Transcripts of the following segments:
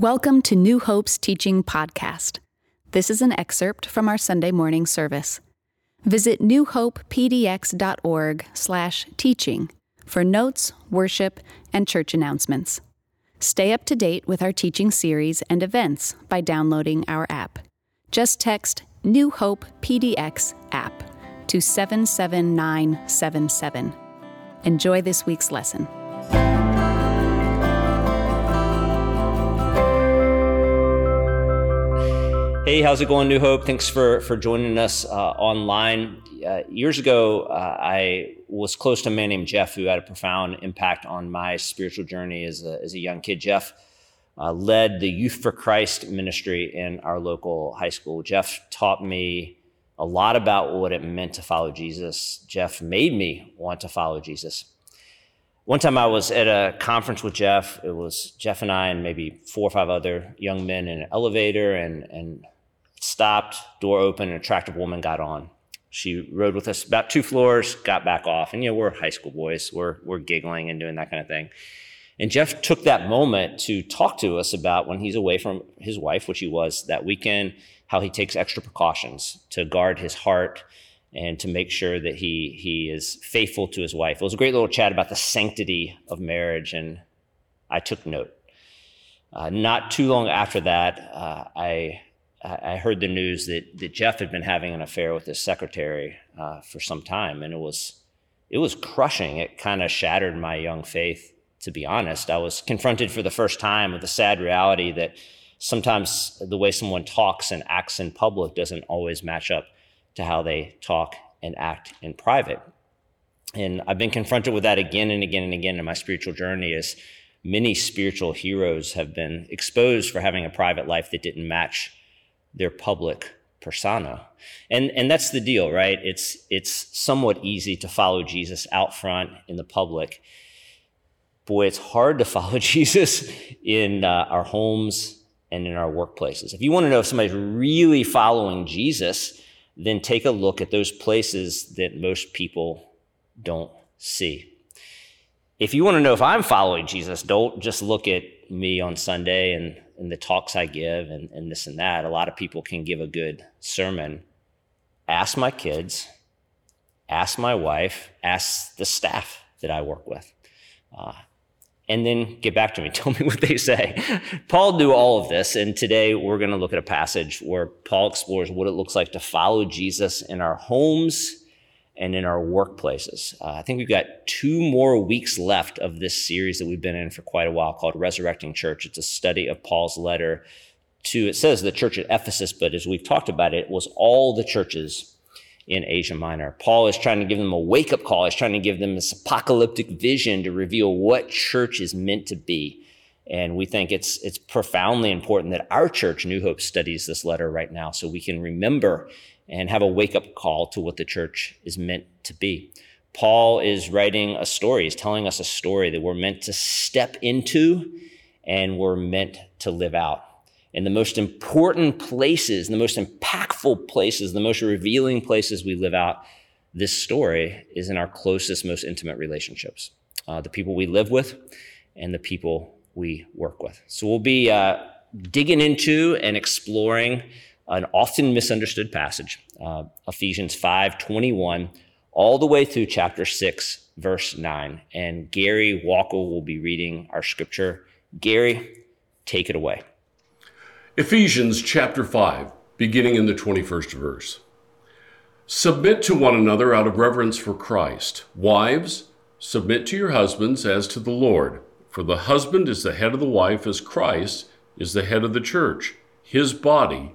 Welcome to New Hope's Teaching Podcast. This is an excerpt from our Sunday morning service. Visit newhopepdx.org/teaching for notes, worship, and church announcements. Stay up to date with our teaching series and events by downloading our app. Just text New Hope PDX app to 77977. Enjoy this week's lesson. Hey, how's it going, New Hope? Thanks for for joining us uh, online. Uh, years ago, uh, I was close to a man named Jeff who had a profound impact on my spiritual journey as a, as a young kid. Jeff uh, led the Youth for Christ ministry in our local high school. Jeff taught me a lot about what it meant to follow Jesus. Jeff made me want to follow Jesus. One time I was at a conference with Jeff. It was Jeff and I and maybe four or five other young men in an elevator and, and stopped, door open, an attractive woman got on. She rode with us about two floors, got back off. And, you know, we're high school boys. We're, we're giggling and doing that kind of thing. And Jeff took that moment to talk to us about when he's away from his wife, which he was that weekend, how he takes extra precautions to guard his heart and to make sure that he, he is faithful to his wife. It was a great little chat about the sanctity of marriage, and I took note. Uh, not too long after that, uh, I I heard the news that, that Jeff had been having an affair with his secretary uh, for some time, and it was it was crushing. It kind of shattered my young faith. To be honest, I was confronted for the first time with the sad reality that sometimes the way someone talks and acts in public doesn't always match up to how they talk and act in private. And I've been confronted with that again and again and again in my spiritual journey as many spiritual heroes have been exposed for having a private life that didn't match their public persona. And and that's the deal, right? It's it's somewhat easy to follow Jesus out front in the public. Boy, it's hard to follow Jesus in uh, our homes and in our workplaces. If you want to know if somebody's really following Jesus, then take a look at those places that most people don't see. If you want to know if I'm following Jesus, don't just look at me on Sunday and and the talks I give and, and this and that, a lot of people can give a good sermon. Ask my kids, ask my wife, ask the staff that I work with. Uh, and then get back to me. Tell me what they say. Paul knew all of this, and today we're going to look at a passage where Paul explores what it looks like to follow Jesus in our homes and in our workplaces. Uh, I think we've got two more weeks left of this series that we've been in for quite a while called Resurrecting Church. It's a study of Paul's letter to, it says the church at Ephesus, but as we've talked about, it was all the churches in Asia Minor. Paul is trying to give them a wake up call. He's trying to give them this apocalyptic vision to reveal what church is meant to be. And we think it's, it's profoundly important that our church, New Hope, studies this letter right now so we can remember and have a wake up call to what the church is meant to be. Paul is writing a story, he's telling us a story that we're meant to step into and we're meant to live out. And the most important places, the most impactful places, the most revealing places we live out this story is in our closest, most intimate relationships uh, the people we live with and the people we work with. So we'll be uh, digging into and exploring an often misunderstood passage, uh, Ephesians 5 21, all the way through chapter 6, verse 9. And Gary Walker will be reading our scripture. Gary, take it away. Ephesians chapter 5, beginning in the 21st verse. Submit to one another out of reverence for Christ. Wives, submit to your husbands as to the Lord. For the husband is the head of the wife, as Christ is the head of the church, his body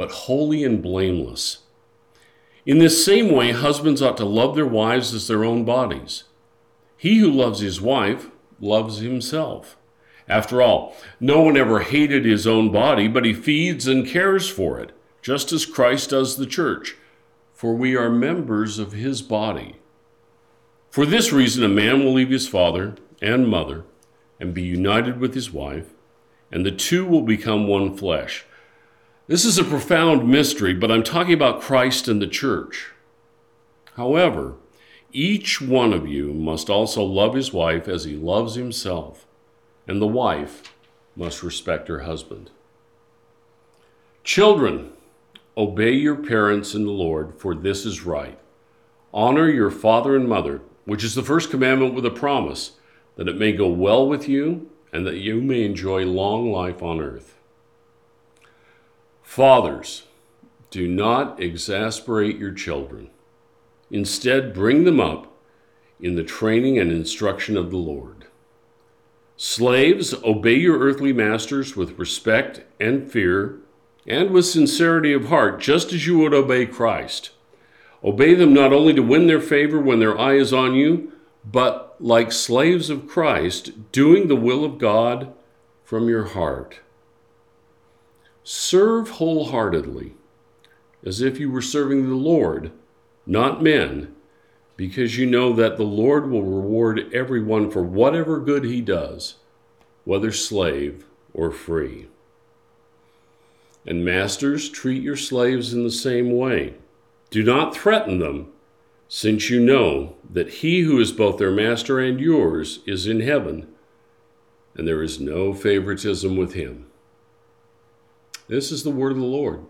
but holy and blameless. In this same way, husbands ought to love their wives as their own bodies. He who loves his wife loves himself. After all, no one ever hated his own body, but he feeds and cares for it, just as Christ does the church, for we are members of his body. For this reason, a man will leave his father and mother and be united with his wife, and the two will become one flesh. This is a profound mystery, but I'm talking about Christ and the church. However, each one of you must also love his wife as he loves himself, and the wife must respect her husband. Children, obey your parents in the Lord, for this is right. Honor your father and mother, which is the first commandment with a promise, that it may go well with you and that you may enjoy long life on earth. Fathers, do not exasperate your children. Instead, bring them up in the training and instruction of the Lord. Slaves, obey your earthly masters with respect and fear and with sincerity of heart, just as you would obey Christ. Obey them not only to win their favor when their eye is on you, but like slaves of Christ, doing the will of God from your heart. Serve wholeheartedly, as if you were serving the Lord not men, because you know that the Lord will reward everyone for whatever good he does, whether slave or free. And masters, treat your slaves in the same way. Do not threaten them, since you know that he who is both their master and yours is in heaven, and there is no favoritism with him. This is the word of the Lord.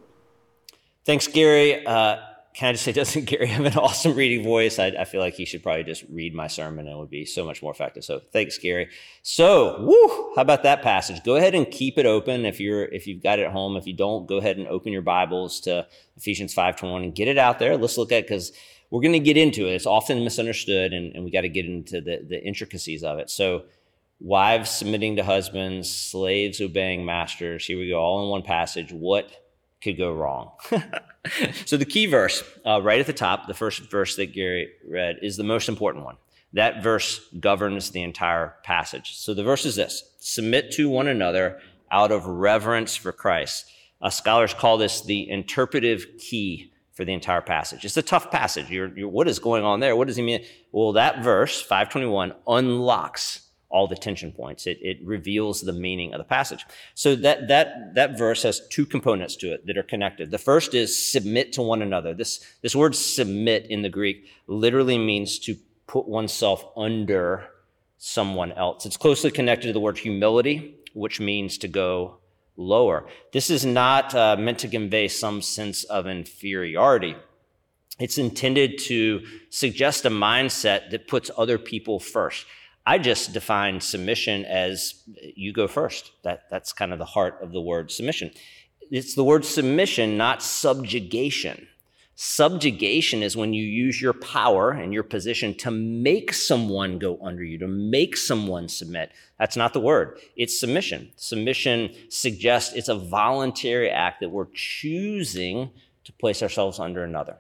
Thanks, Gary. Uh, can I just say, doesn't Gary have an awesome reading voice? I, I, feel like he should probably just read my sermon and it would be so much more effective. So thanks, Gary. So, woo, how about that passage? Go ahead and keep it open if you're if you've got it at home. If you don't, go ahead and open your Bibles to Ephesians 5:21 and get it out there. Let's look at it because we're going to get into it. It's often misunderstood, and, and we got to get into the, the intricacies of it. So, wives submitting to husbands, slaves obeying masters. Here we go, all in one passage. What could go wrong? so the key verse, uh, right at the top, the first verse that Gary read, is the most important one. That verse governs the entire passage. So the verse is this submit to one another out of reverence for Christ. Uh, scholars call this the interpretive key for the entire passage. It's a tough passage. You're, you're, what is going on there? What does he mean? Well, that verse, 521, unlocks all the tension points. It, it reveals the meaning of the passage. So that, that, that verse has two components to it that are connected. The first is submit to one another. This, this word submit in the Greek literally means to put oneself under someone else. It's closely connected to the word humility, which means to go lower. This is not uh, meant to convey some sense of inferiority. It's intended to suggest a mindset that puts other people first. I just define submission as you go first. That, that's kind of the heart of the word submission. It's the word submission, not subjugation. Subjugation is when you use your power and your position to make someone go under you, to make someone submit. That's not the word. It's submission. Submission suggests it's a voluntary act that we're choosing to place ourselves under another.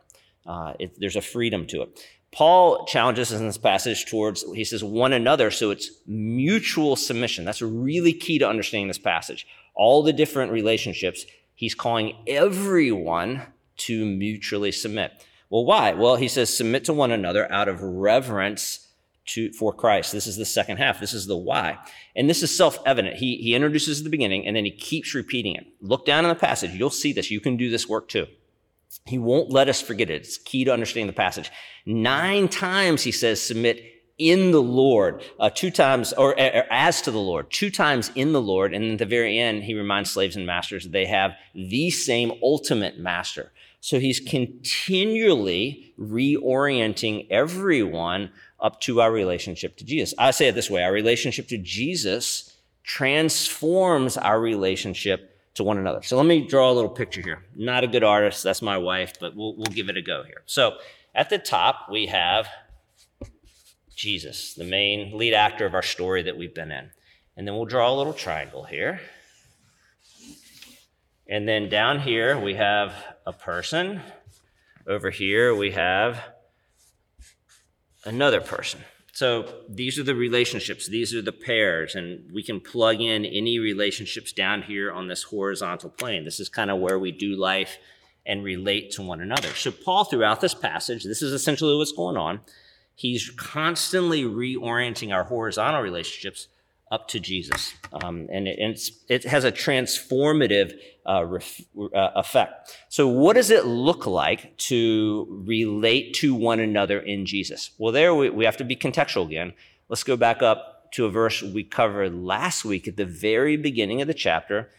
Uh, it, there's a freedom to it. Paul challenges us in this passage towards, he says, one another. So it's mutual submission. That's really key to understanding this passage. All the different relationships, he's calling everyone to mutually submit. Well, why? Well, he says, submit to one another out of reverence to, for Christ. This is the second half. This is the why. And this is self evident. He, he introduces at the beginning and then he keeps repeating it. Look down in the passage. You'll see this. You can do this work too. He won't let us forget it. It's key to understanding the passage. Nine times he says, submit in the Lord, uh, two times, or, or, as to the Lord, two times in the Lord. And at the very end, he reminds slaves and masters that they have the same ultimate master. So he's continually reorienting everyone up to our relationship to Jesus. I say it this way our relationship to Jesus transforms our relationship to one another. So let me draw a little picture here. Not a good artist, that's my wife, but we'll, we'll give it a go here. So at the top, we have Jesus, the main lead actor of our story that we've been in. And then we'll draw a little triangle here. And then down here, we have a person. Over here, we have another person. So these are the relationships, these are the pairs, and we can plug in any relationships down here on this horizontal plane. This is kind of where we do life and relate to one another. So, Paul, throughout this passage, this is essentially what's going on. He's constantly reorienting our horizontal relationships up to Jesus. Um, and, it, it, has a transformative uh, ref, uh, effect. So, what does it look like to relate to one another in Jesus? Well, there we, we have to be contextual again. Let's go back up to a verse we covered last week at the very beginning of the chapter,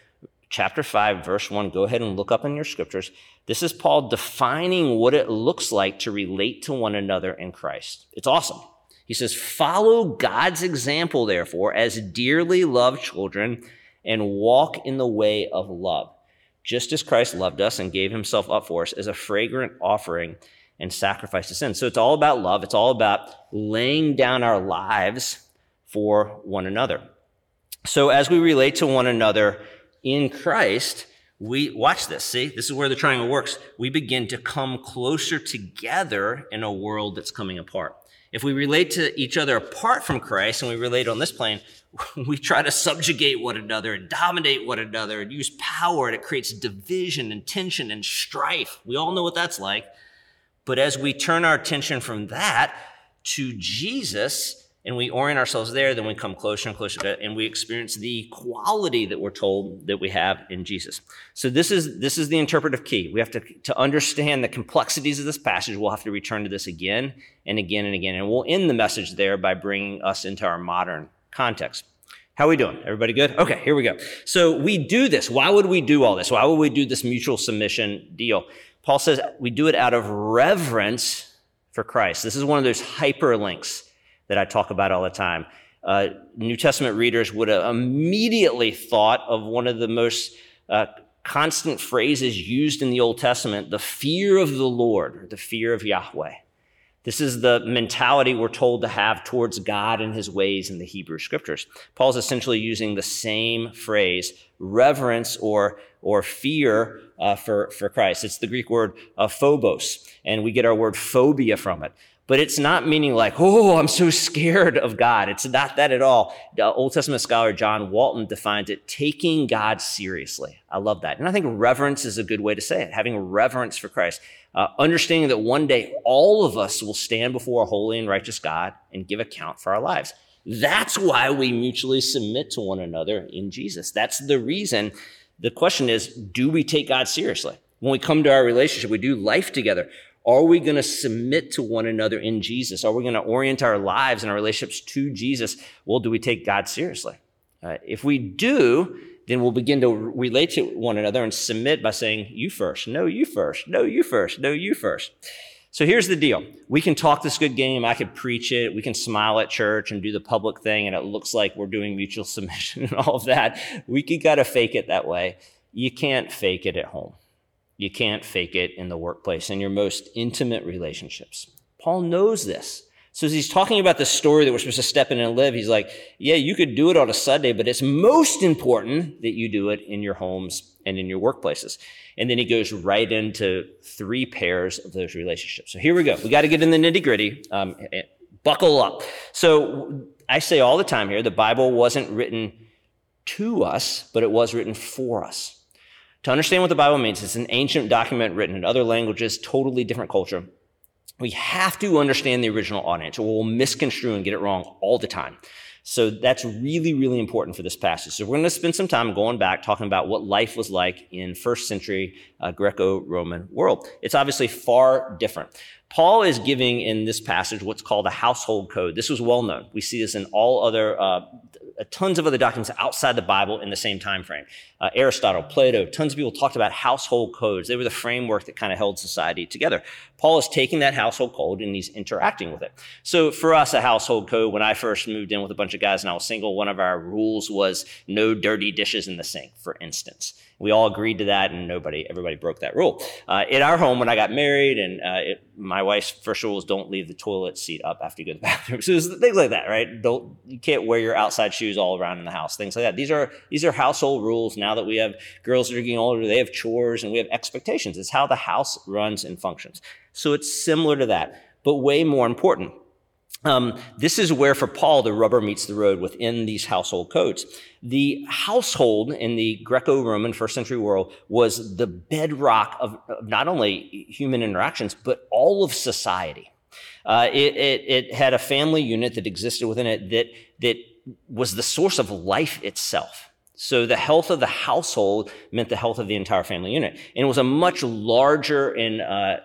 chapter 5, verse 1. Go ahead and look up in your scriptures. This is Paul defining what it looks like to relate to one another in Christ. It's awesome. He says, Follow God's example, therefore, as dearly loved children, and walk in the way of love, just as Christ loved us and gave himself up for us as a fragrant offering and sacrifice to sin. So it's all about love. It's all about laying down our lives for one another. So as we relate to one another in Christ, we watch this. See, this is where the triangle works. We begin to come closer together in a world that's coming apart. If we relate to each other apart from Christ and we relate on this plane, we try to subjugate one another and dominate one another and use power and it creates division and tension and strife. We all know what that's like. But as we turn our attention from that to Jesus, and we orient ourselves there, then we come closer and closer to it, and we experience the quality that we're told that we have in Jesus. So this is this is the interpretive key. We have to to understand the complexities of this passage. We'll have to return to this again and again and again, and we'll end the message there by bringing us into our modern context. How are we doing? Everybody good? Okay, here we go. So we do this. Why would we do all this? Why would we do this mutual submission deal? Paul says we do it out of reverence for Christ. This is one of those hyperlinks that I talk about all the time. Uh, New Testament readers would have immediately thought of one of the most uh, constant phrases used in the Old Testament the fear of the Lord, or the fear of Yahweh. This is the mentality we're told to have towards God and his ways in the Hebrew scriptures. Paul's essentially using the same phrase, reverence or, or fear uh, for, for Christ. It's the Greek word uh, phobos, and we get our word phobia from it but it's not meaning like, oh, I'm so scared of God. It's not that at all. The Old Testament scholar John Walton defines it taking God seriously. I love that. And I think reverence is a good way to say it, having reverence for Christ. Uh, understanding that one day all of us will stand before a holy and righteous God and give account for our lives. That's why we mutually submit to one another in Jesus. That's the reason. The question is, do we take God seriously? When we come to our relationship, we do life together. Are we going to submit to one another in Jesus? Are we going to orient our lives and our relationships to Jesus? Well, do we take God seriously? Uh, if we do, then we'll begin to relate to one another and submit by saying, You first, no, you first, no, you first, no, you first. So here's the deal. We can talk this good game. I could preach it. We can smile at church and do the public thing, and it looks like we're doing mutual submission and all of that. We could gotta fake it that way. You can't fake it at home. You can't fake it in the workplace, in your most intimate relationships. Paul knows this. So as he's talking about the story that we're supposed to step in and live, he's like, yeah, you could do it on a Sunday, but it's most important that you do it in your homes and in your workplaces. And then he goes right into three pairs of those relationships. So here we go. We got to get in the nitty gritty. Um, buckle up. So I say all the time here, the Bible wasn't written to us, but it was written for us. To understand what the Bible means, it's an ancient document written in other languages, totally different culture. We have to understand the original audience, or we'll misconstrue and get it wrong all the time. So that's really, really important for this passage. So we're going to spend some time going back talking about what life was like in first century uh, Greco-Roman world. It's obviously far different. Paul is giving in this passage what's called a household code. This was well known. We see this in all other uh, tons of other documents outside the Bible in the same time frame. Uh, Aristotle, Plato, tons of people talked about household codes. They were the framework that kind of held society together. Paul is taking that household code and he's interacting with it. So for us, a household code, when I first moved in with a bunch of guys and I was single, one of our rules was no dirty dishes in the sink, for instance. We all agreed to that, and nobody, everybody broke that rule. Uh, in our home, when I got married, and uh, it, my wife's first rule was don't leave the toilet seat up after you go to the bathroom. So things like that, right? Don't you can't wear your outside shoes all around in the house, things like that. These are these are household rules. Now that we have girls that are getting older, they have chores and we have expectations. It's how the house runs and functions. So it's similar to that, but way more important. um, this is where, for Paul, the rubber meets the road within these household codes. The household in the Greco Roman first century world was the bedrock of, of not only human interactions, but all of society. Uh, it, it, it, had a family unit that existed within it that, that was the source of life itself. So the health of the household meant the health of the entire family unit. And it was a much larger and uh,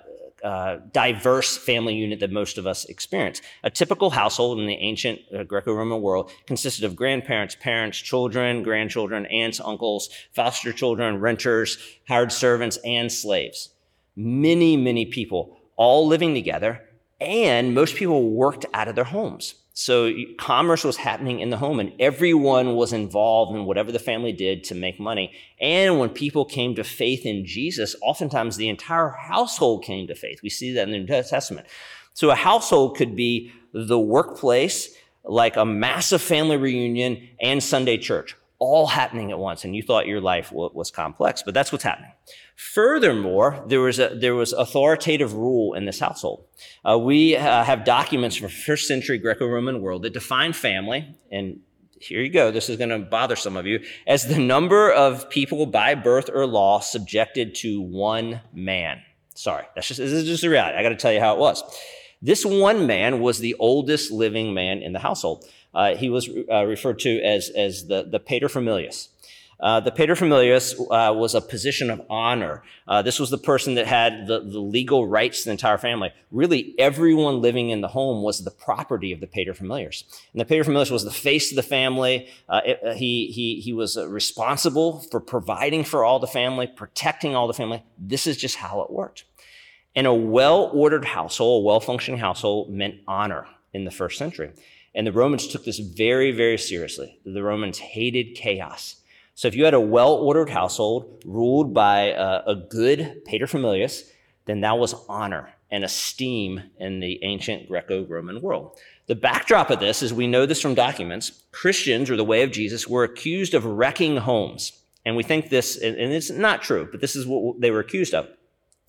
uh, diverse family unit that most of us experience. A typical household in the ancient uh, Greco Roman world consisted of grandparents, parents, children, grandchildren, aunts, uncles, foster children, renters, hired servants, and slaves. Many, many people all living together, and most people worked out of their homes. So commerce was happening in the home and everyone was involved in whatever the family did to make money. And when people came to faith in Jesus, oftentimes the entire household came to faith. We see that in the New Testament. So a household could be the workplace, like a massive family reunion and Sunday church, all happening at once. And you thought your life was complex, but that's what's happening. Furthermore, there was, a, there was authoritative rule in this household. Uh, we uh, have documents from first century Greco-Roman world that define family, and here you go, this is going to bother some of you, as the number of people by birth or law subjected to one man. Sorry, that's just, this is just a reality. I got to tell you how it was. This one man was the oldest living man in the household. Uh, he was uh, referred to as, as the, the paterfamilias. Uh, the paterfamilias uh, was a position of honor. Uh, this was the person that had the, the, legal rights to the entire family. Really, everyone living in the home was the property of the paterfamilias. And the paterfamilias was the face of the family. Uh, it, he, he, he was responsible for providing for all the family, protecting all the family. This is just how it worked. And a well-ordered household, a well-functioning household meant honor in the first century. And the Romans took this very, very seriously. The Romans hated chaos. So if you had a well-ordered household ruled by a, a good paterfamilias, then that was honor and esteem in the ancient Greco-Roman world. The backdrop of this is we know this from documents. Christians, or the way of Jesus, were accused of wrecking homes. And we think this, and it's not true, but this is what they were accused of.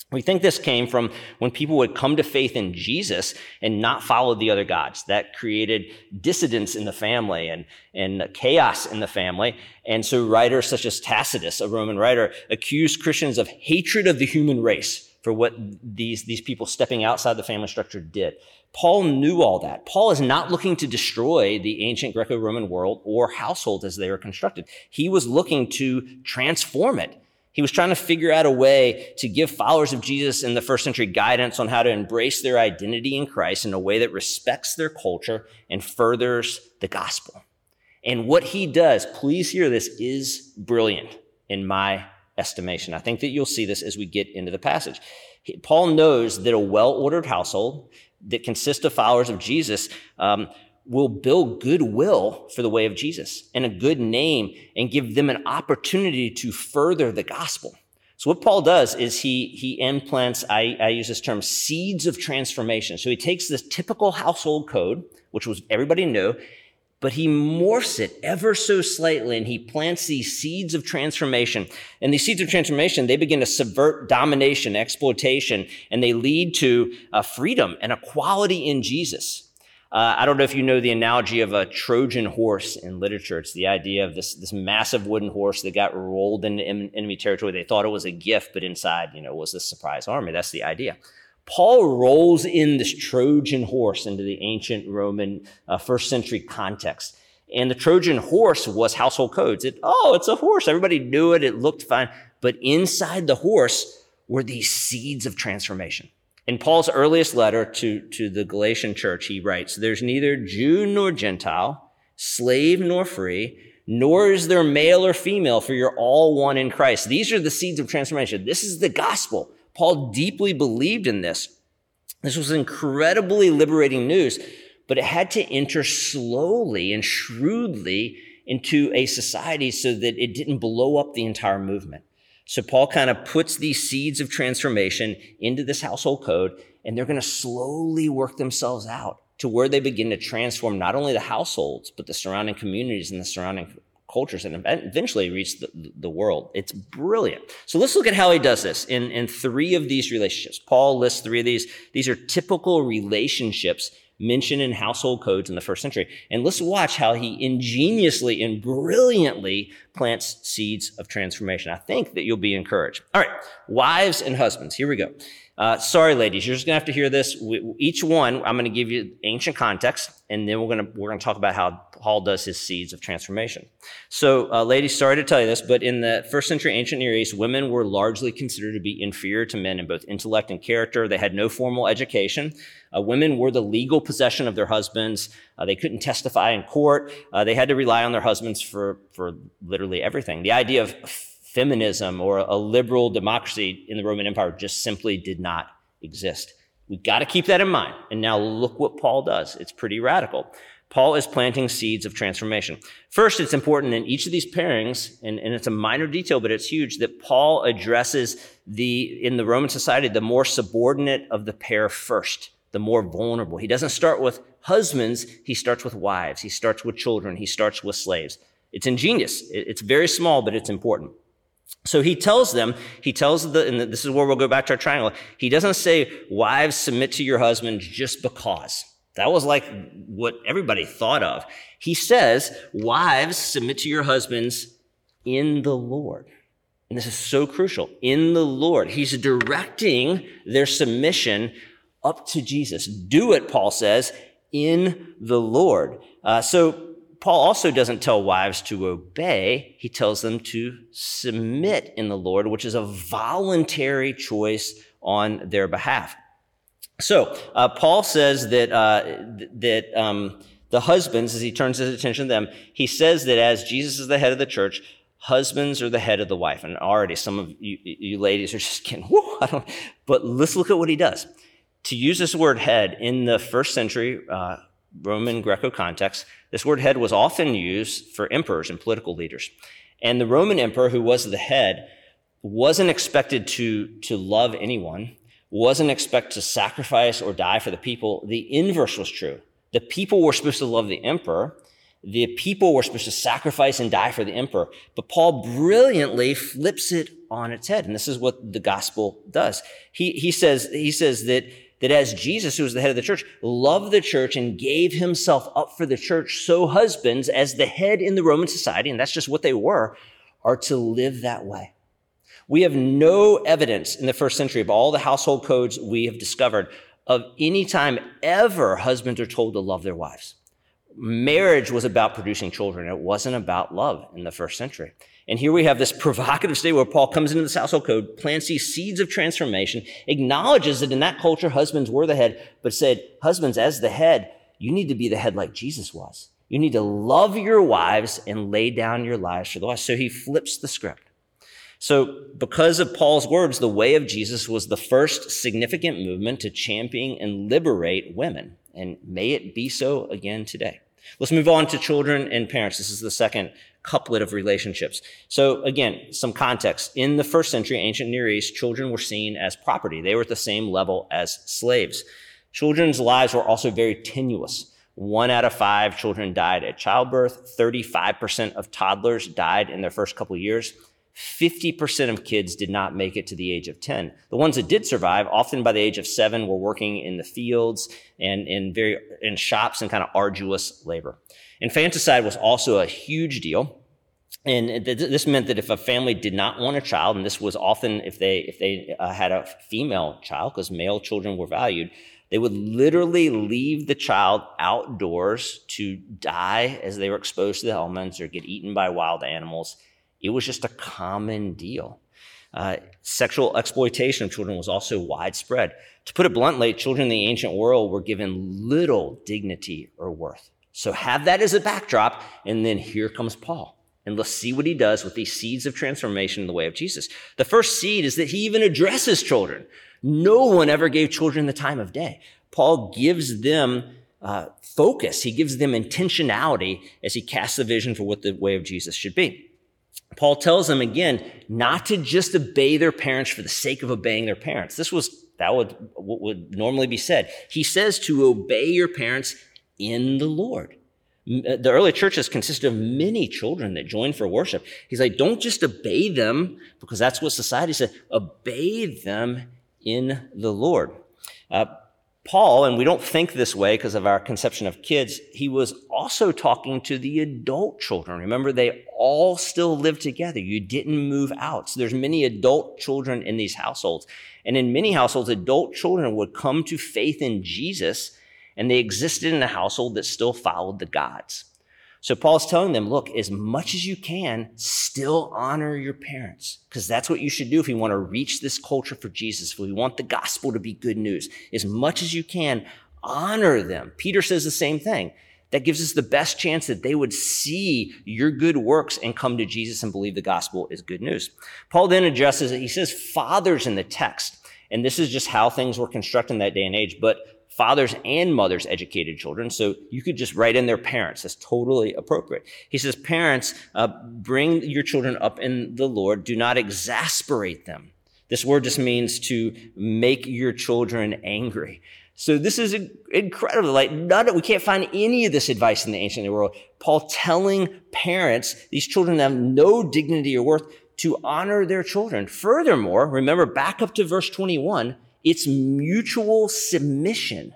We think this came from when people would come to faith in Jesus and not follow the other gods. That created dissidence in the family and, and chaos in the family. And so writers such as Tacitus, a Roman writer, accused Christians of hatred of the human race for what these, these people stepping outside the family structure did. Paul knew all that. Paul is not looking to destroy the ancient Greco-Roman world or household as they were constructed. He was looking to transform it he was trying to figure out a way to give followers of Jesus in the first century guidance on how to embrace their identity in Christ in a way that respects their culture and furthers the gospel. And what he does, please hear this, is brilliant in my estimation. I think that you'll see this as we get into the passage. Paul knows that a well ordered household that consists of followers of Jesus um, will build goodwill for the way of Jesus and a good name and give them an opportunity to further the gospel. So what Paul does is he, he implants, I, I use this term, seeds of transformation. So he takes this typical household code, which was everybody knew, but he morphs it ever so slightly and he plants these seeds of transformation. And these seeds of transformation, they begin to subvert domination, exploitation, and they lead to uh, freedom and equality in Jesus. Uh, I don't know if you know the analogy of a Trojan horse in literature. It's the idea of this, this massive wooden horse that got rolled into enemy territory. They thought it was a gift, but inside, you know, was this surprise army. That's the idea. Paul rolls in this Trojan horse into the ancient Roman uh, first century context. And the Trojan horse was household codes. It, oh, it's a horse. Everybody knew it. It looked fine. But inside the horse were these seeds of transformation. In Paul's earliest letter to, to the Galatian church, he writes, There's neither Jew nor Gentile, slave nor free, nor is there male or female, for you're all one in Christ. These are the seeds of transformation. This is the gospel. Paul deeply believed in this. This was incredibly liberating news, but it had to enter slowly and shrewdly into a society so that it didn't blow up the entire movement. So Paul kind of puts these seeds of transformation into this household code, and they're going to slowly work themselves out to where they begin to transform not only the households, but the surrounding communities and the surrounding cultures and eventually reach the, the world. It's brilliant. So let's look at how he does this in, in three of these relationships. Paul lists three of these. These are typical relationships mentioned in household codes in the first century. And let's watch how he ingeniously and brilliantly plants seeds of transformation. I think that you'll be encouraged. All right, wives and husbands, here we go. Uh, sorry, ladies, you're just gonna have to hear this. We, each one, I'm gonna give you ancient context, and then we're gonna we're gonna talk about how Paul does his seeds of transformation. So, uh, ladies, sorry to tell you this, but in the first century ancient Near East, women were largely considered to be inferior to men in both intellect and character. They had no formal education. Uh, women were the legal possession of their husbands. Uh, they couldn't testify in court. Uh, they had to rely on their husbands for for literally everything. The idea of feminism or a liberal democracy in the Roman Empire just simply did not exist. We've got to keep that in mind. And now look what Paul does. It's pretty radical. Paul is planting seeds of transformation. First, it's important in each of these pairings, and, and, it's a minor detail, but it's huge, that Paul addresses the, in the Roman society, the more subordinate of the pair first, the more vulnerable. He doesn't start with husbands, he starts with wives, he starts with children, he starts with slaves. It's ingenious. It's very small, but it's important. So he tells them, he tells the, and this is where we'll go back to our triangle. He doesn't say, wives, submit to your husband just because. That was like what everybody thought of. He says, wives, submit to your husbands in the Lord. And this is so crucial. In the Lord. He's directing their submission up to Jesus. Do it, Paul says, in the Lord. Uh, so Paul also doesn't tell wives to obey, he tells them to submit in the Lord, which is a voluntary choice on their behalf. So, uh, Paul says that, uh, that um, the husbands, as he turns his attention to them, he says that as Jesus is the head of the church, husbands are the head of the wife. And already some of you, you ladies are just getting, whoo, I don't, but let's look at what he does. To use this word head in the first century uh, Roman Greco context, this word head was often used for emperors and political leaders. And the Roman emperor, who was the head, wasn't expected to, to love anyone, wasn't expected to sacrifice or die for the people. The inverse was true. The people were supposed to love the emperor. The people were supposed to sacrifice and die for the emperor. But Paul brilliantly flips it on its head. And this is what the gospel does. He, he says, he says that that as Jesus, who was the head of the church, loved the church and gave himself up for the church, so husbands, as the head in the Roman society, and that's just what they were, are to live that way. We have no evidence in the first century of all the household codes we have discovered of any time ever husbands are told to love their wives. Marriage was about producing children. It wasn't about love in the first century. And here we have this provocative state where Paul comes into this household code, plants these seeds of transformation, acknowledges that in that culture, husbands were the head, but said, husbands, as the head, you need to be the head like Jesus was. You need to love your wives and lay down your lives for the wives. So he flips the script. So, because of Paul's words, the way of Jesus was the first significant movement to champion and liberate women. And may it be so again today. Let's move on to children and parents. This is the second couplet of relationships. So again, some context. In the first century, ancient Near East, children were seen as property. They were at the same level as slaves. Children's lives were also very tenuous. One out of five children died at childbirth. 35% of toddlers died in their first couple years. 50% of kids did not make it to the age of 10. The ones that did survive, often by the age of seven, were working in the fields and in very, in shops and kind of arduous labor. Infanticide was also a huge deal. And this meant that if a family did not want a child, and this was often if they, if they uh, had a female child, because male children were valued, they would literally leave the child outdoors to die as they were exposed to the elements or get eaten by wild animals it was just a common deal. Uh, sexual exploitation of children was also widespread. To put it bluntly, children in the ancient world were given little dignity or worth. So have that as a backdrop, and then here comes Paul. And let's see what he does with these seeds of transformation in the way of Jesus. The first seed is that he even addresses children. No one ever gave children the time of day. Paul gives them uh, focus, he gives them intentionality as he casts a vision for what the way of Jesus should be. Paul tells them again not to just obey their parents for the sake of obeying their parents. This was that would what would normally be said. He says to obey your parents in the Lord. Uh, the early churches consisted of many children that joined for worship. He's like, don't just obey them because that's what society said. Obey them in the Lord. Uh, Paul, and we don't think this way because of our conception of kids, he was also talking to the adult children. Remember, they all still live together. You didn't move out. So there's many adult children in these households. And in many households, adult children would come to faith in Jesus, and they existed in a household that still followed the gods. So Paul's telling them, look, as much as you can, still honor your parents, because that's what you should do if you want to reach this culture for Jesus, if we want the gospel to be good news. As much as you can, honor them. Peter says the same thing. That gives us the best chance that they would see your good works and come to Jesus and believe the gospel is good news. Paul then addresses it. He says fathers in the text. And this is just how things were constructed in that day and age. But fathers and mothers educated children. So you could just write in their parents. That's totally appropriate. He says, parents, uh, bring your children up in the Lord. Do not exasperate them. This word just means to make your children angry. So this is incredible. Like none we can't find any of this advice in the ancient world. Paul telling parents, these children have no dignity or worth to honor their children. Furthermore, remember back up to verse 21, it's mutual submission.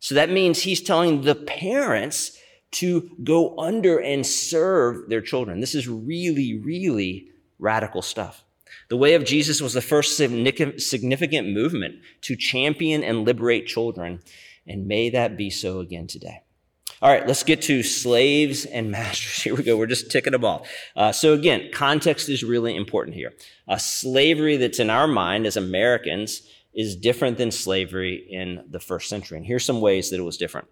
So that means he's telling the parents to go under and serve their children. This is really, really radical stuff. The way of Jesus was the first significant movement to champion and liberate children, and may that be so again today. All right, let's get to slaves and masters. Here we go. We're just ticking them off. Uh, so again, context is really important here. Uh, slavery that's in our mind as Americans is different than slavery in the first century. And here's some ways that it was different.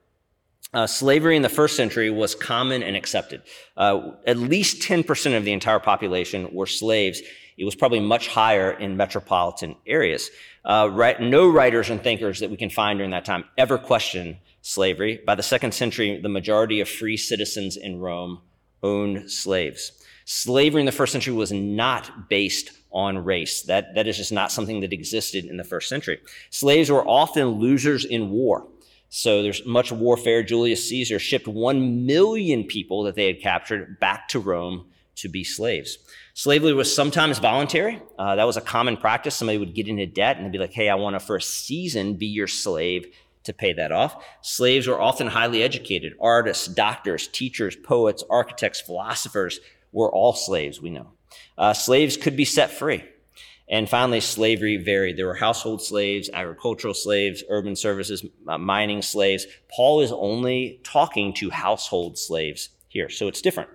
Uh, slavery in the first century was common and accepted. Uh, at least 10% of the entire population were slaves. It was probably much higher in metropolitan areas. Uh, right, no writers and thinkers that we can find during that time ever questioned slavery. By the second century, the majority of free citizens in Rome owned slaves. Slavery in the first century was not based on race. That, that is just not something that existed in the first century. Slaves were often losers in war. So there's much warfare. Julius Caesar shipped 1 million people that they had captured back to Rome to be slaves. Slavery was sometimes voluntary. Uh, that was a common practice. Somebody would get into debt and they'd be like, hey, I want to for a season be your slave to pay that off. Slaves were often highly educated. Artists, doctors, teachers, poets, architects, philosophers were all slaves, we know. Uh, slaves could be set free. And finally, slavery varied. There were household slaves, agricultural slaves, urban services, mining slaves. Paul is only talking to household slaves here, so it's different.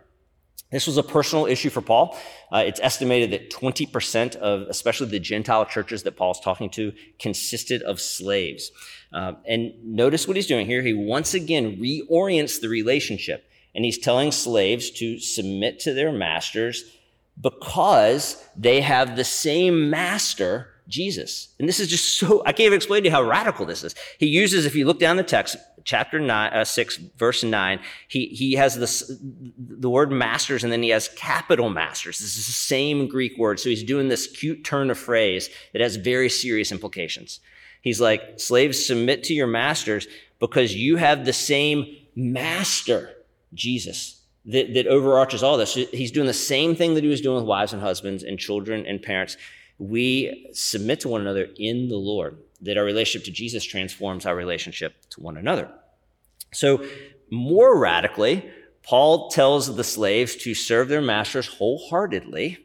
This was a personal issue for Paul. Uh, it's estimated that 20% of, especially the Gentile churches that Paul's talking to, consisted of slaves. Uh, and notice what he's doing here. He once again reorients the relationship, and he's telling slaves to submit to their masters because they have the same master, Jesus. And this is just so, I can't even explain to you how radical this is. He uses, if you look down the text, chapter nine, uh, 6, verse 9, he, he has this, the word masters and then he has capital masters. This is the same Greek word. So he's doing this cute turn of phrase that has very serious implications. He's like, slaves, submit to your masters because you have the same master, Jesus that, that overarches all this. He's doing the same thing that he was doing with wives and husbands and children and parents. We submit to one another in the Lord, that our relationship to Jesus transforms our relationship to one another. So, more radically, Paul tells the slaves to serve their masters wholeheartedly,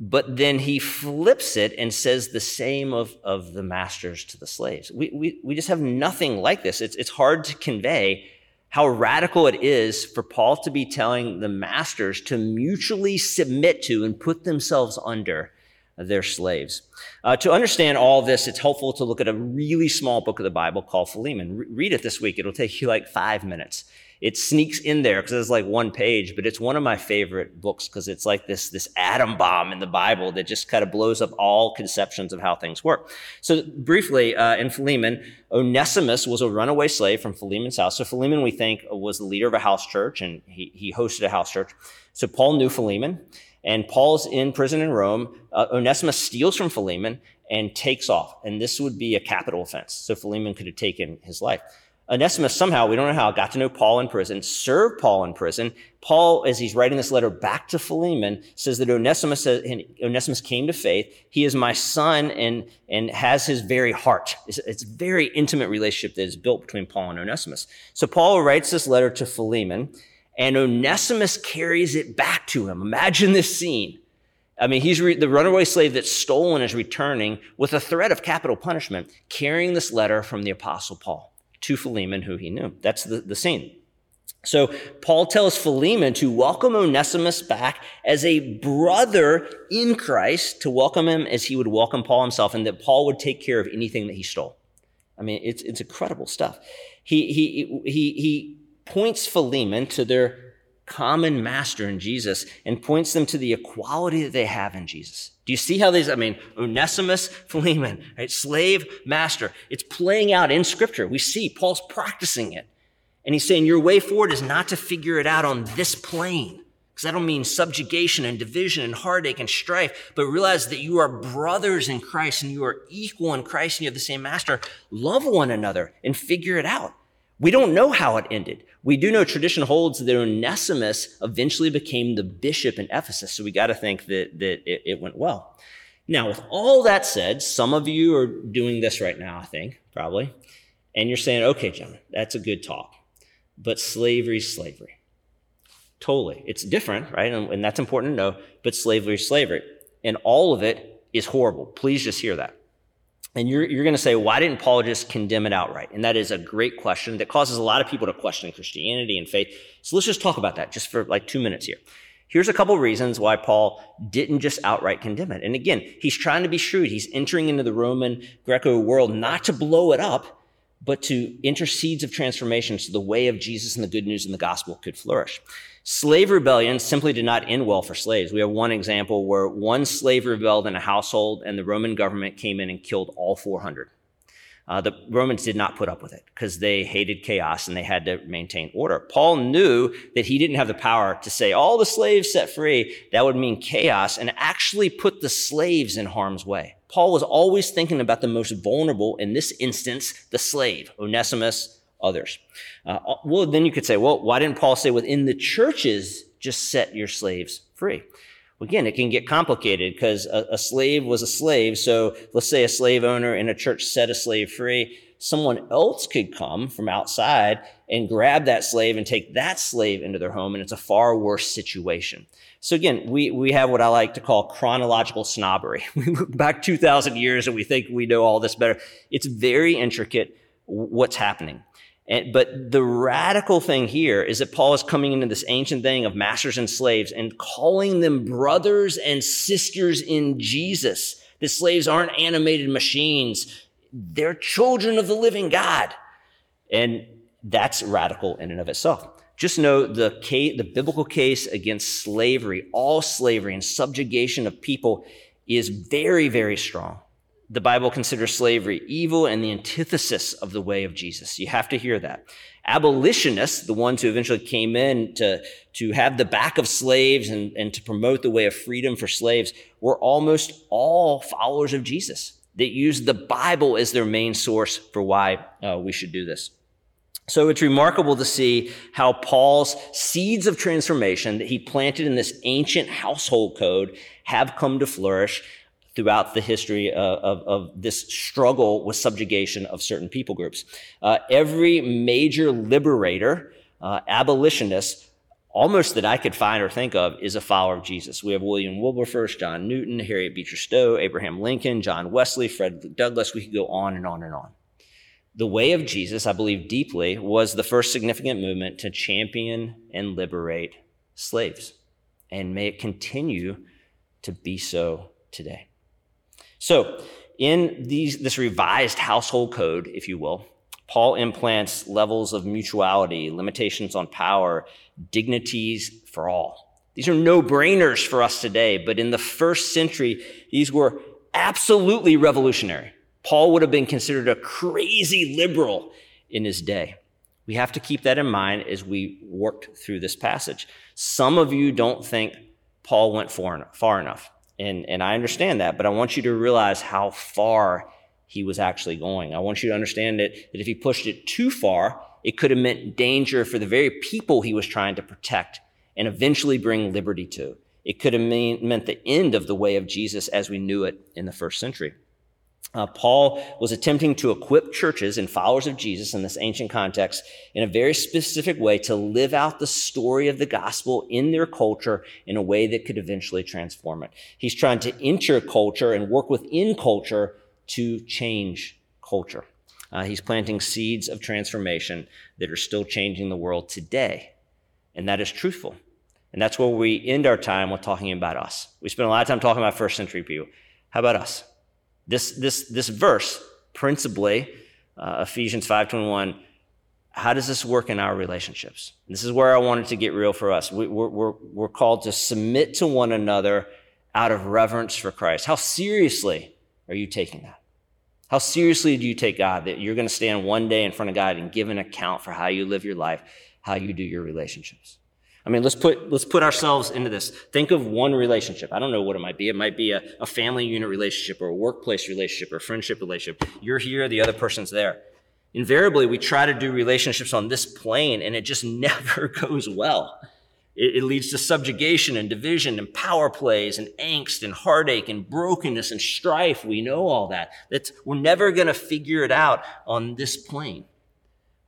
but then he flips it and says the same of, of the masters to the slaves. We, we, we just have nothing like this. It's, it's hard to convey how radical it is for Paul to be telling the masters to mutually submit to and put themselves under their slaves. Uh, to understand all this, it's helpful to look at a really small book of the Bible called Philemon. Re- read it this week. It'll take you like five minutes it sneaks in there because it's like one page, but it's one of my favorite books because it's like this, this atom bomb in the Bible that just kind of blows up all conceptions of how things work. So briefly, uh, in Philemon, Onesimus was a runaway slave from Philemon's house. So Philemon, we think, was the leader of a house church and he, he hosted a house church. So Paul knew Philemon and Paul's in prison in Rome. Uh, Onesimus steals from Philemon and takes off. And this would be a capital offense. So Philemon could have taken his life. Onesimus somehow, we don't know how, got to know Paul in prison, served Paul in prison. Paul, as he's writing this letter back to Philemon, says that Onesimus, uh, Onesimus came to faith. He is my son and, and has his very heart. It's, it's a very intimate relationship that is built between Paul and Onesimus. So Paul writes this letter to Philemon, and Onesimus carries it back to him. Imagine this scene. I mean, he's re- the runaway slave that's stolen is returning with a threat of capital punishment, carrying this letter from the apostle Paul to Philemon, who he knew. That's the, the scene. So Paul tells Philemon to welcome Onesimus back as a brother in Christ, to welcome him as he would welcome Paul himself, and that Paul would take care of anything that he stole. I mean, it's, it's incredible stuff. He, he, he, he points Philemon to their common master in Jesus and points them to the equality that they have in Jesus. Do you see how these, I mean, Onesimus, Philemon, right? Slave, master. It's playing out in scripture. We see Paul's practicing it. And he's saying your way forward is not to figure it out on this plane. Because that'll mean subjugation and division and heartache and strife, but realize that you are brothers in Christ and you are equal in Christ and you have the same master. Love one another and figure it out. We don't know how it ended. We do know tradition holds that Onesimus eventually became the bishop in Ephesus, so we got to think that, that it, it went well. Now, with all that said, some of you are doing this right now, I think, probably, and you're saying, okay, John, that's a good talk, but slavery's slavery. Totally. It's different, right? And, and that's important to know, but slavery is slavery. And all of it is horrible. Please just hear that. And you're, you're going to say, why didn't Paul just condemn it outright? And that is a great question that causes a lot of people to question Christianity and faith. So let's just talk about that just for like two minutes here. Here's a couple reasons why Paul didn't just outright condemn it. And again, he's trying to be shrewd. He's entering into the Roman Greco world not to blow it up, but to enter seeds of transformation so the way of Jesus and the good news and the gospel could flourish. Slave rebellion simply did not end well for slaves. We have one example where one slave rebelled in a household and the Roman government came in and killed all 400. Uh, the Romans did not put up with it because they hated chaos and they had to maintain order. Paul knew that he didn't have the power to say, all the slaves set free, that would mean chaos, and actually put the slaves in harm's way. Paul was always thinking about the most vulnerable, in this instance, the slave, Onesimus, others. Uh, well, then you could say, well, why didn't Paul say within the churches, just set your slaves free? Again, it can get complicated because a, a slave was a slave. So let's say a slave owner in a church set a slave free. Someone else could come from outside and grab that slave and take that slave into their home, and it's a far worse situation. So again, we, we have what I like to call chronological snobbery. We look back 2,000 years and we think we know all this better. It's very intricate what's happening. And, but the radical thing here is that Paul is coming into this ancient thing of masters and slaves and calling them brothers and sisters in Jesus. The slaves aren't animated machines. They're children of the living God. And that's radical in and of itself. Just know the, case, the biblical case against slavery, all slavery and subjugation of people is very, very strong the Bible considers slavery evil and the antithesis of the way of Jesus. You have to hear that. Abolitionists, the ones who eventually came in to, to have the back of slaves and, and to promote the way of freedom for slaves, were almost all followers of Jesus that used the Bible as their main source for why uh, we should do this. So it's remarkable to see how Paul's seeds of transformation that he planted in this ancient household code have come to flourish throughout the history of, of, of, this struggle with subjugation of certain people groups. Uh, every major liberator, uh, abolitionist, almost that I could find or think of, is a follower of Jesus. We have William Wilberforce, John Newton, Harriet Beecher Stowe, Abraham Lincoln, John Wesley, Fred Douglass. We could go on and on and on. The way of Jesus, I believe deeply, was the first significant movement to champion and liberate slaves. And may it continue to be so today. So, in these, this revised household code, if you will, Paul implants levels of mutuality, limitations on power, dignities for all. These are no brainers for us today, but in the first century, these were absolutely revolutionary. Paul would have been considered a crazy liberal in his day. We have to keep that in mind as we worked through this passage. Some of you don't think Paul went far enough. And, and I understand that, but I want you to realize how far he was actually going. I want you to understand that, that if he pushed it too far, it could have meant danger for the very people he was trying to protect and eventually bring liberty to. It could have mean, meant the end of the way of Jesus as we knew it in the first century. Uh, Paul was attempting to equip churches and followers of Jesus in this ancient context in a very specific way to live out the story of the gospel in their culture in a way that could eventually transform it. He's trying to enter culture and work within culture to change culture. Uh, he's planting seeds of transformation that are still changing the world today. And that is truthful. And that's where we end our time with talking about us. We spend a lot of time talking about first century people. How about us? This, this, this verse, principally, uh, Ephesians 5.21, how does this work in our relationships? This is where I wanted to get real for us. We, we're, we're, we're called to submit to one another out of reverence for Christ. How seriously are you taking that? How seriously do you take God that you're going to stand one day in front of God and give an account for how you live your life, how you do your relationships? I mean, let's put, let's put ourselves into this. Think of one relationship. I don't know what it might be. It might be a, a family unit relationship or a workplace relationship or friendship relationship. You're here, the other person's there. Invariably, we try to do relationships on this plane and it just never goes well. It, it leads to subjugation and division and power plays and angst and heartache and brokenness and strife. We know all that. That we're never going to figure it out on this plane.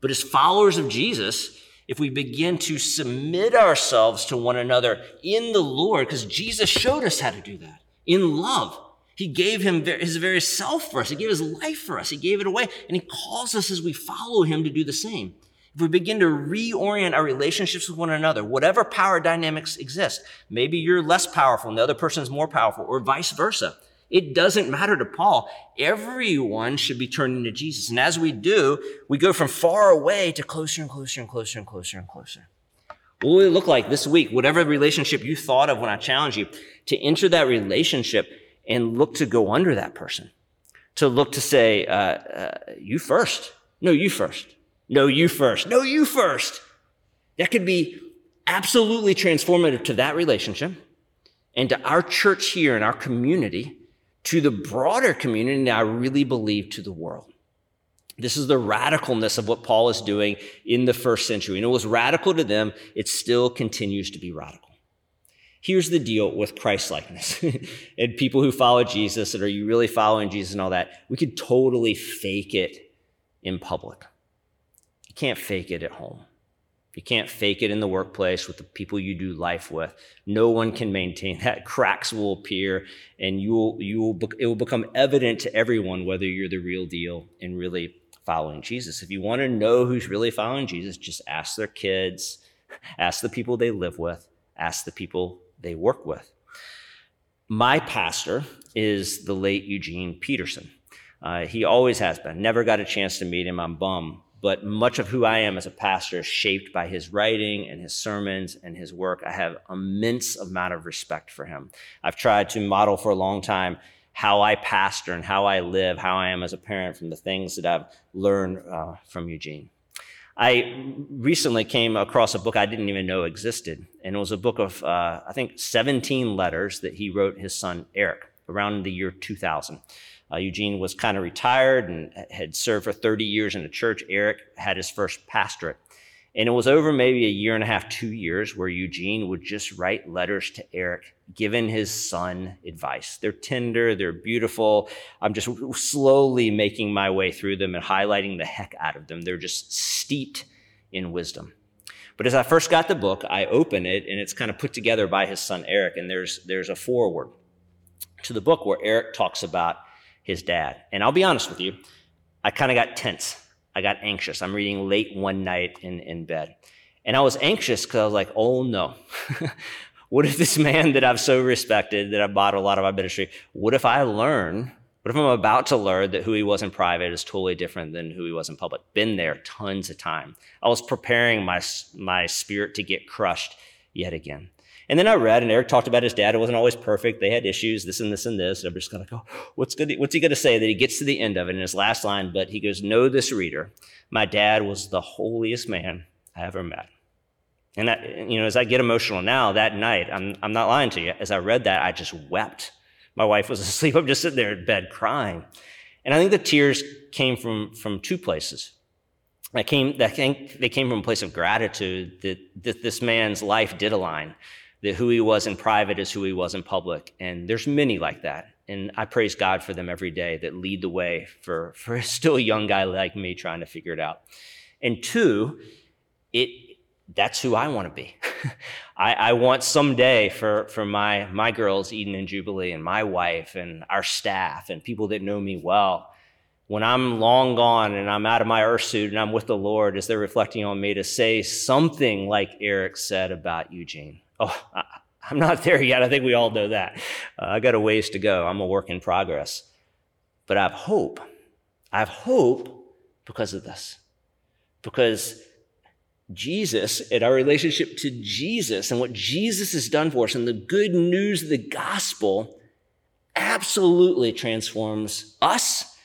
But as followers of Jesus, if we begin to submit ourselves to one another in the Lord, because Jesus showed us how to do that in love. He gave him his very self for us. He gave his life for us. He gave it away. And he calls us as we follow him to do the same. If we begin to reorient our relationships with one another, whatever power dynamics exist, maybe you're less powerful and the other person is more powerful, or vice versa. It doesn't matter to Paul. Everyone should be turning to Jesus. And as we do, we go from far away to closer and closer and closer and closer and closer. What will it look like this week? Whatever relationship you thought of when I challenge you, to enter that relationship and look to go under that person. To look to say, uh, uh, you first. No, you first. No, you first. No, you first. That could be absolutely transformative to that relationship and to our church here and our community to the broader community, and I really believe to the world. This is the radicalness of what Paul is doing in the first century. And it was radical to them, it still continues to be radical. Here's the deal with Christ likeness and people who follow Jesus and are you really following Jesus and all that? We could totally fake it in public. You can't fake it at home. You can't fake it in the workplace with the people you do life with. No one can maintain that. Cracks will appear, and you will, you will, it will become evident to everyone whether you're the real deal and really following Jesus. If you want to know who's really following Jesus, just ask their kids, ask the people they live with, ask the people they work with. My pastor is the late Eugene Peterson. Uh, he always has been. Never got a chance to meet him. I'm bummed but much of who I am as a pastor is shaped by his writing and his sermons and his work. I have immense amount of respect for him. I've tried to model for a long time how I pastor and how I live, how I am as a parent from the things that I've learned uh, from Eugene. I recently came across a book I didn't even know existed, and it was a book of, uh, I think, 17 letters that he wrote his son Eric around the year 2000. Uh, Eugene was kind of retired and had served for 30 years in the church. Eric had his first pastorate. And it was over maybe a year and a half, two years, where Eugene would just write letters to Eric, giving his son advice. They're tender, they're beautiful. I'm just slowly making my way through them and highlighting the heck out of them. They're just steeped in wisdom. But as I first got the book, I open it and it's kind of put together by his son Eric, and there's there's a foreword to the book where Eric talks about his dad. And I'll be honest with you, I kind of got tense. I got anxious. I'm reading late one night in, in bed. And I was anxious because I was like, oh no. what if this man that I've so respected, that I bought a lot of my ministry, what if I learn, what if I'm about to learn that who he was in private is totally different than who he was in public? Been there tons of time. I was preparing my, my spirit to get crushed yet again. And then I read, and Eric talked about his dad. It wasn't always perfect. They had issues, this and this and this. I'm just going to go, what's, good, what's he going to say that he gets to the end of it in his last line? But he goes, Know this reader. My dad was the holiest man I ever met. And that, you know, as I get emotional now, that night, I'm, I'm not lying to you. As I read that, I just wept. My wife was asleep. I'm just sitting there in bed crying. And I think the tears came from, from two places. I came, I think they came from a place of gratitude that, that this man's life did align, that who he was in private is who he was in public. And there's many like that. And I praise God for them every day that lead the way for, for still a young guy like me trying to figure it out. And two, it, that's who I want to be. I, I, want someday for, for my, my girls, Eden and Jubilee, and my wife, and our staff, and people that know me well, when I'm long gone and I'm out of my earth suit and I'm with the Lord, as they're reflecting on me, to say something like Eric said about Eugene. Oh, I, am not there yet. I think we all know that. Uh, I got a ways to go. I'm a work in progress. But I have hope. I have hope because of this. Because Jesus and our relationship to Jesus and what Jesus has done for us and the good news of the gospel absolutely transforms us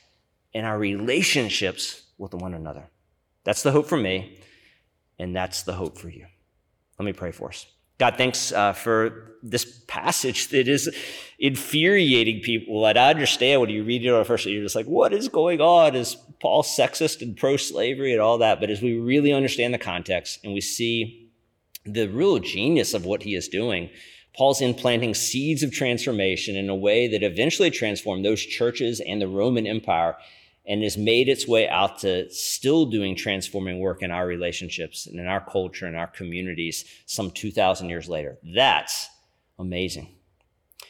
and our relationships with one another. That's the hope for me, and that's the hope for you. Let me pray for us. God, thanks uh, for this passage that is infuriating people. And I understand when you read it on first, you're just like, what is going on? Is Paul sexist and pro slavery and all that? But as we really understand the context and we see the real genius of what he is doing, Paul's implanting seeds of transformation in a way that eventually transformed those churches and the Roman Empire and has made its way out to still doing transforming work in our relationships and in our culture and our communities some 2,000 years later. That's amazing.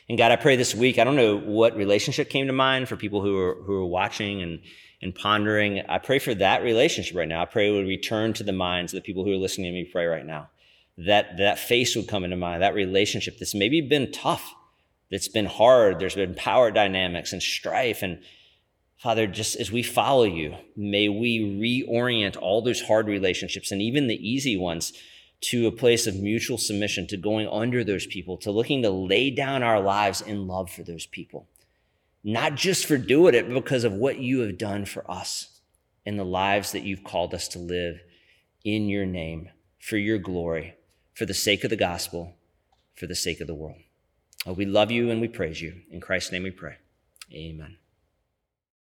And God, I pray this week, I don't know what relationship came to mind for people who are, who are watching and, and pondering. I pray for that relationship right now. I pray it would return to the minds of the people who are listening to me pray right now. That, that face would come into mind, that relationship that's maybe been tough, that's been hard. There's been power dynamics and strife and, Father, just as we follow you, may we reorient all those hard relationships and even the easy ones to a place of mutual submission, to going under those people, to looking to lay down our lives in love for those people. Not just for doing it, but because of what you have done for us and the lives that you've called us to live in your name, for your glory, for the sake of the gospel, for the sake of the world. Oh, we love you and we praise you. In Christ's name we pray. Amen.